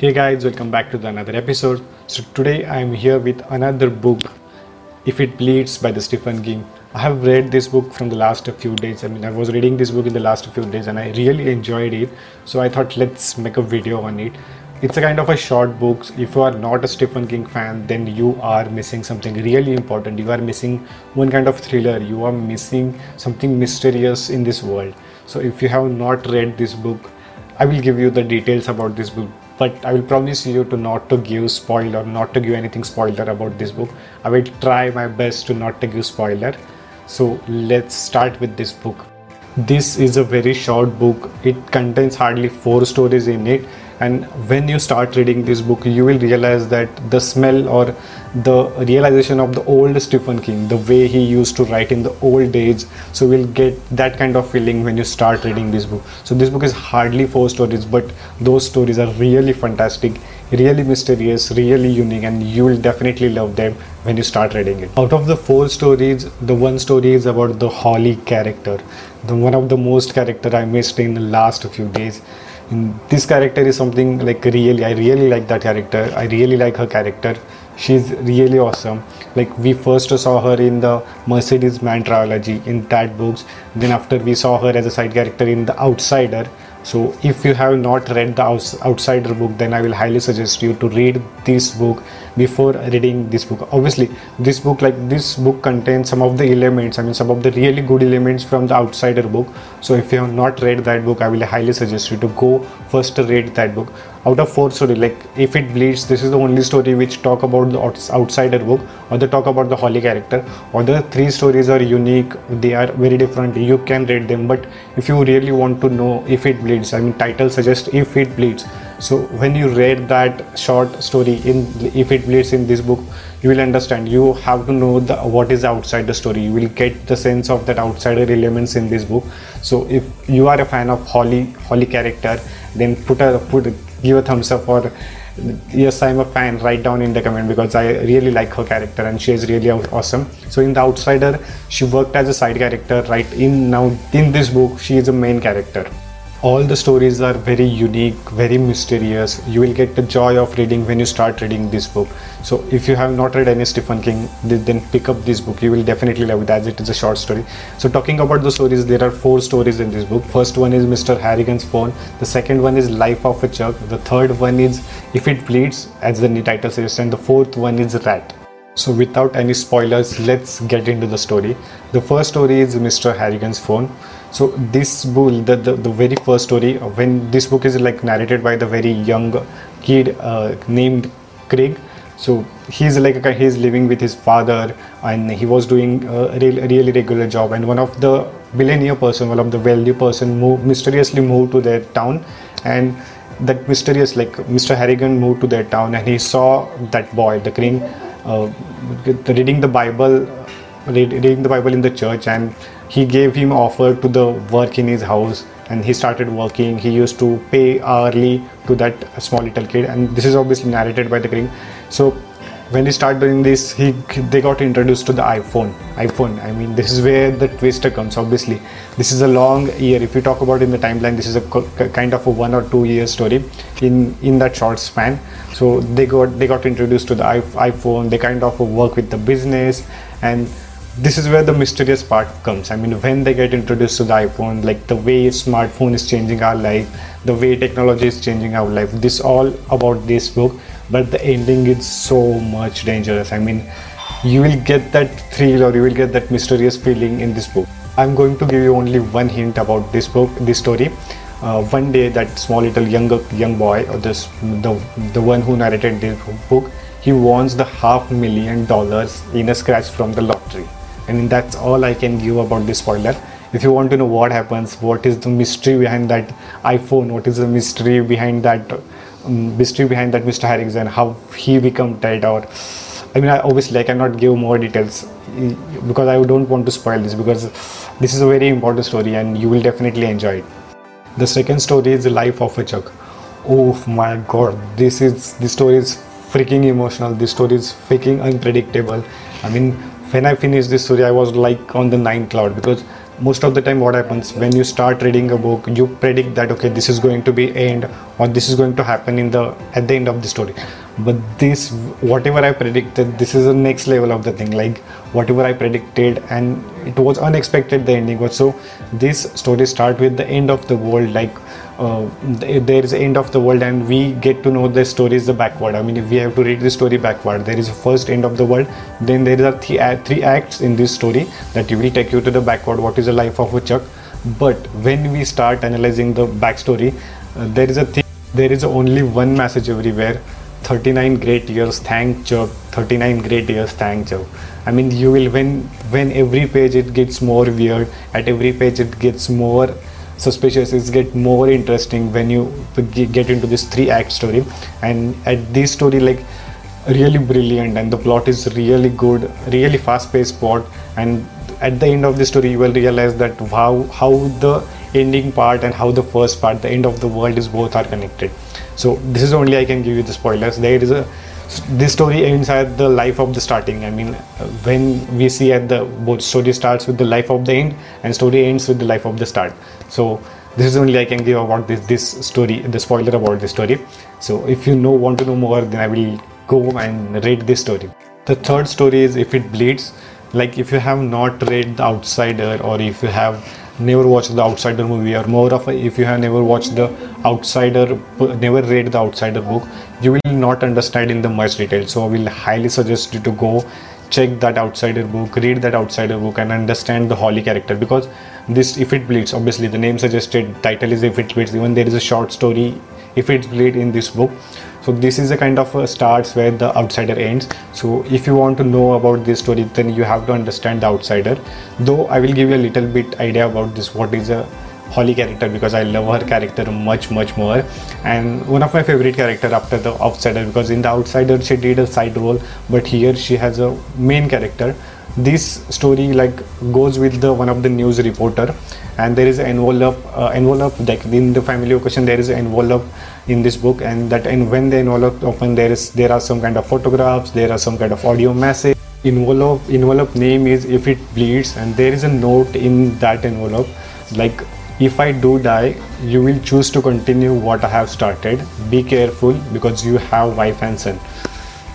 Hey guys, welcome back to the another episode. So today I am here with another book, If It Bleeds by the Stephen King. I have read this book from the last few days. I mean, I was reading this book in the last few days and I really enjoyed it. So I thought let's make a video on it. It's a kind of a short book. If you are not a Stephen King fan, then you are missing something really important. You are missing one kind of thriller. You are missing something mysterious in this world. So if you have not read this book, I will give you the details about this book but I will promise you to not to give spoiler, not to give anything spoiler about this book. I will try my best to not to give spoiler. So let's start with this book. This is a very short book. It contains hardly four stories in it and when you start reading this book you will realize that the smell or the realization of the old stephen king the way he used to write in the old days so we'll get that kind of feeling when you start reading this book. So this book is hardly four stories but those stories are really fantastic really mysterious really unique and you will definitely love them when you start reading it. Out of the four stories the one story is about the holly character the one of the most character i missed in the last few days this character is something like really i really like that character. I really like her character. She's really awesome. Like we first saw her in the mercedes man trilogy in that books. Then after we saw her as a side character in the outsider so if you have not read the outsider book then i will highly suggest you to read this book before reading this book. Obviously this book like this book contains some of the elements i mean some of the really good elements from the outsider book. So if you have not read that book i will highly suggest you to go first to read that book out of four story like if it bleeds this is the only story which talk about the outsider book or they talk about the holly character. Other three stories are unique they are very different you can read them. But if you really want to know if it bleeds i mean title suggests if it bleeds so when you read that short story in if it bleeds in this book you will understand. You have to know the what is outside the story. You will get the sense of that outsider elements in this book. So if you are a fan of holly holly character then put a put give a thumbs up or yes i'm a fan. Write down in the comment because i really like her character and she is really awesome. So in the outsider she worked as a side character right? In now in this book she is a main character all the stories are very unique very mysterious. You will get the joy of reading when you start reading this book. So if you have not read any stephen king then pick up this book. You will definitely love it as it is a short story. So talking about the stories there are four stories in this book. First one is mr harrigan's phone. The second one is life of a chuck the third one is if it bleeds as the title says and the fourth one is rat so without any spoilers let's get into the story. The first story is mr harrigan's phone. So this book, the, the, the very first story when this book is like narrated by the very young kid uh, named craig. So he's like he's living with his father and he was doing a really, really regular job. And one of the billionaire person one of the wealthy person moved mysteriously moved to their town. And that mysterious like mr harrigan moved to their town and he saw that boy the uh, Uh, reading the bible uh, reading the bible in the church and he gave him offer to the work in his house and he started working. He used to pay hourly to that small little kid and this is obviously narrated by the king. So when he started doing this he they got introduced to the iphone. iphone i mean this is where the twister comes obviously. This is a long year. If you talk about in the timeline this is a kind of a one or two year story in in that short span. So they got they got introduced to the iphone. They kind of work with the business. And this is where the mysterious part comes. I mean when they get introduced to the iphone like the way smartphone is changing our life the way technology is changing our life this all about this book but the ending is so much dangerous. I mean you will get that thrill or you will get that mysterious feeling in this book. I'm going to give you only one hint about this book this story. Uh, one day that small little young young boy or this the the one who narrated this book he wants the half million dollars in a scratch from the lottery. And that's all I can give about this spoiler. If you want to know what happens, what is the mystery behind that iPhone, what is the mystery behind that um, mystery behind that Mr. Harrigan, how he become dead, out. I mean, I, obviously I cannot give more details because I don't want to spoil this because this is a very important story and you will definitely enjoy it. The second story is the life of a Chuck. Oh my god, this is this story is freaking emotional. This story is freaking unpredictable. I mean, when I finished this story, I was like on the ninth cloud because most of the time what happens when you start reading a book you predict that okay this is going to be end or this is going to happen in the at the end of the story. But this whatever i predicted this is the next level of the thing. Like whatever i predicted and it was unexpected the ending was. So this story start with the end of the world like there is end of the world and we get to know the story is the backward. I mean if we have to read the story backward there is a first end of the world then there are three, uh, three acts in this story that will take you to the backward what is the life of a chuck. But when we start analyzing the backstory uh, there is a thing there is only one message everywhere. 39 great years thank chuck. 39 great years thank chuck. I mean you will when when every page it gets more weird. At every page it gets more suspicious it get more interesting when you get into this three act story. And at this story like really brilliant and the plot is really good really fast paced plot. And at the end of the story you will realize that how how the ending part and how the first part the end of the world is both are connected. So this is only i can give you the spoilers. There is a this story ends at the life of the starting. I mean when we see at the both story starts with the life of the end and story ends with the life of the start. So this is only i can give about this this story the spoiler about this story. So if you know want to know more then i will go and read this story. The third story is if it bleeds. Like if you have not read the outsider or if you have never watched the outsider movie. Or more of a, if you have never watched the outsider never read the outsider book you will not understand in the much detail. So i will highly suggest you to go check that outsider book read that outsider book and understand the holly character. Because this if it bleeds obviously the name suggested title is if it bleeds even there is a short story if it bleeds in this book so this is a kind of a starts where the outsider ends. So if you want to know about this story then you have to understand the outsider. Though i will give you a little bit idea about this what is a holly character because i love her character much much more. And one of my favorite character after the outsider because in the outsider she did a side role but here she has a main character this story like goes with the one of the news reporter and there is an envelope uh, envelope like in the family occasion there is an envelope in this book and that and when the envelope open there is there are some kind of photographs there are some kind of audio message. Envelope envelope name is if it bleeds and there is a note in that envelope like if i do die you will choose to continue what i have started. Be careful because you have wife and son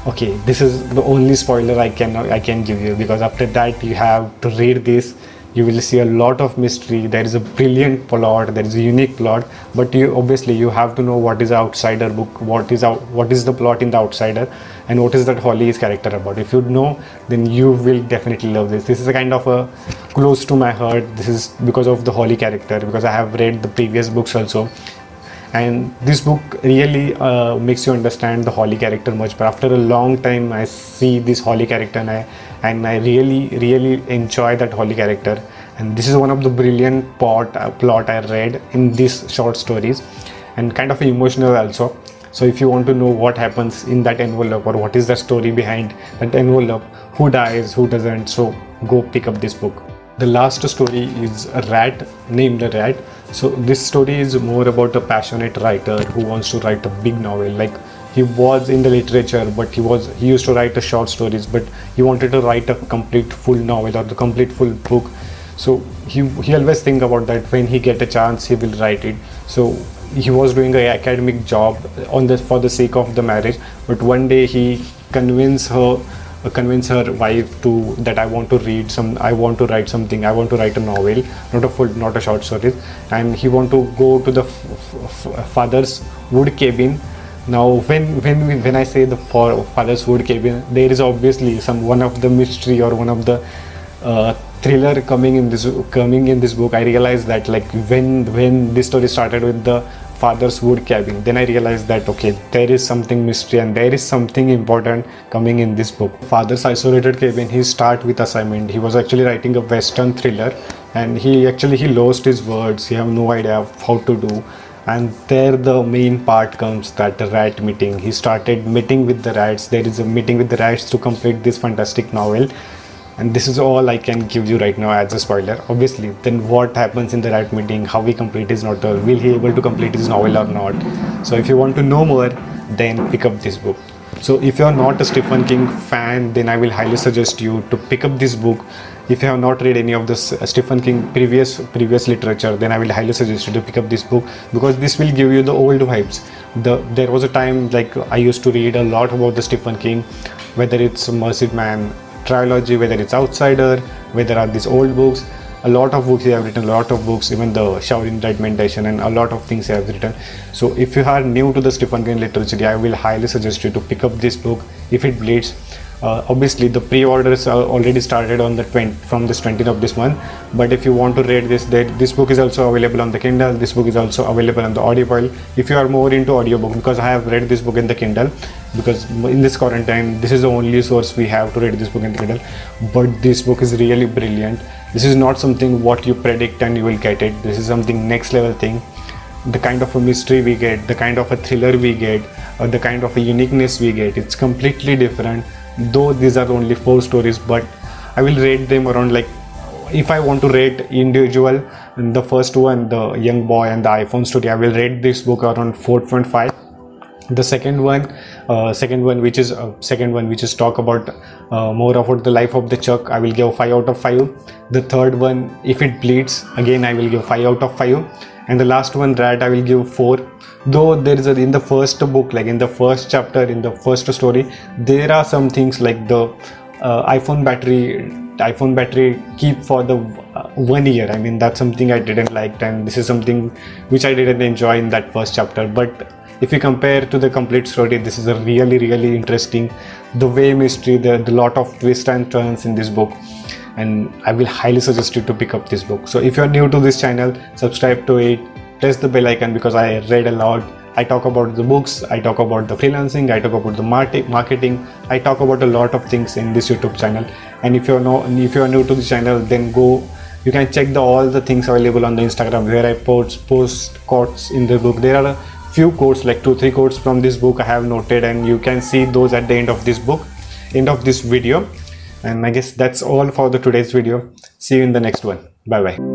okay this is the only spoiler i can i can give you because after that you have to read this. You will see a lot of mystery. There is a brilliant plot. There is a unique plot. But you obviously you have to know what is outsider book what is out what is the plot in the outsider and what is that holly's character about. If you know then you will definitely love this. This is a kind of a close to my heart. This is because of the holly character because i have read the previous books also and this book really uh, makes you understand the Holly character much but after a long time I see this Holly character and I, and I really really enjoy that Holly character. And this is one of the brilliant plot, uh, plot I read in these short stories and kind of emotional also. So if you want to know what happens in that envelope or what is the story behind that envelope who dies who doesn't so go pick up this book. The last story is a rat named a rat so this story is more about a passionate writer who wants to write a big novel. Like he was in the literature but he was he used to write the short stories but he wanted to write a complete full novel or the complete full book. So he he always think about that when he get a chance he will write it. So he was doing an academic job on the for the sake of the marriage but one day he convinced her convince her wife to that I want to read some I want to write something I want to write a novel not a full not a short story. And he want to go to the father's wood cabin. Now when when when I say the father's wood cabin there is obviously some one of the mystery or one of the uh, thriller coming in this coming in this book. I realized that like when when this story started with the father's wood cabin then i realized that okay there is something mystery and there is something important coming in this book. Father's isolated cabin he start with assignment. He was actually writing a western thriller and he actually he lost his words. He have no idea how to do. And there the main part comes that rat meeting. He started meeting with the rats. There is a meeting with the rats to complete this fantastic novel and this is all I can give you right now as a spoiler. Obviously, then what happens in the right meeting, how he complete his novel, will he able to complete his novel or not? So if you want to know more, then pick up this book. so if you are not a stephen king fan then i will highly suggest you to pick up this book if you have not read any of this uh, stephen king previous previous literature then i will highly suggest you to pick up this book because this will give you the old vibes the there was a time like i used to read a lot about the stephen king whether it's mercy man trilogy whether it's outsider whether are these old books. A lot of books he have written a lot of books even the Shaolin Rite meditation and a lot of things he has written. So if you are new to the Stephen King literature I will highly suggest you to pick up this book. If it bleeds uh, obviously the pre-orders are already started on the 20 from this 20th of this month. But if you want to read this this book is also available on the kindle this book is also available on the audible. If you are more into audiobook because i have read this book in the kindle because in this quarantine this is the only source we have to read this book in the kindle. But this book is really brilliant. This is not something what you predict and you will get it. This is something next level thing. The kind of a mystery we get the kind of a thriller we get or the kind of a uniqueness we get it's completely different though these are only four stories but i will rate them around like if i want to rate individual the first one the young boy and the iphone story i will rate this book around 4.5 the second one uh, second one which is uh, second one which is talk about uh, more about the life of the chuck i will give 5 out of 5 the third one if it bleeds again i will give 5 out of 5 and the last one rat i will give 4 though there is a, in the first book like in the first chapter in the first story there are some things like the uh, iphone battery iphone battery keep for the uh, one year. I mean that's something i didn't like and this is something which i didn't enjoy in that first chapter. But if you compare to the complete story this is a really really interesting the way mystery the, the lot of twists and turns in this book and i will highly suggest you to pick up this book so if you're new to this channel subscribe to it press the bell icon because I read a lot. I talk about the books, I talk about the freelancing, I talk about the marketing, I talk about a lot of things in this YouTube channel. And if you're no, if you're new to the channel, then go. You can check the all the things available on the Instagram where I post post quotes in the book. There are a few quotes, like two three quotes from this book I have noted, and you can see those at the end of this book, end of this video. And I guess that's all for the today's video. See you in the next one. Bye bye.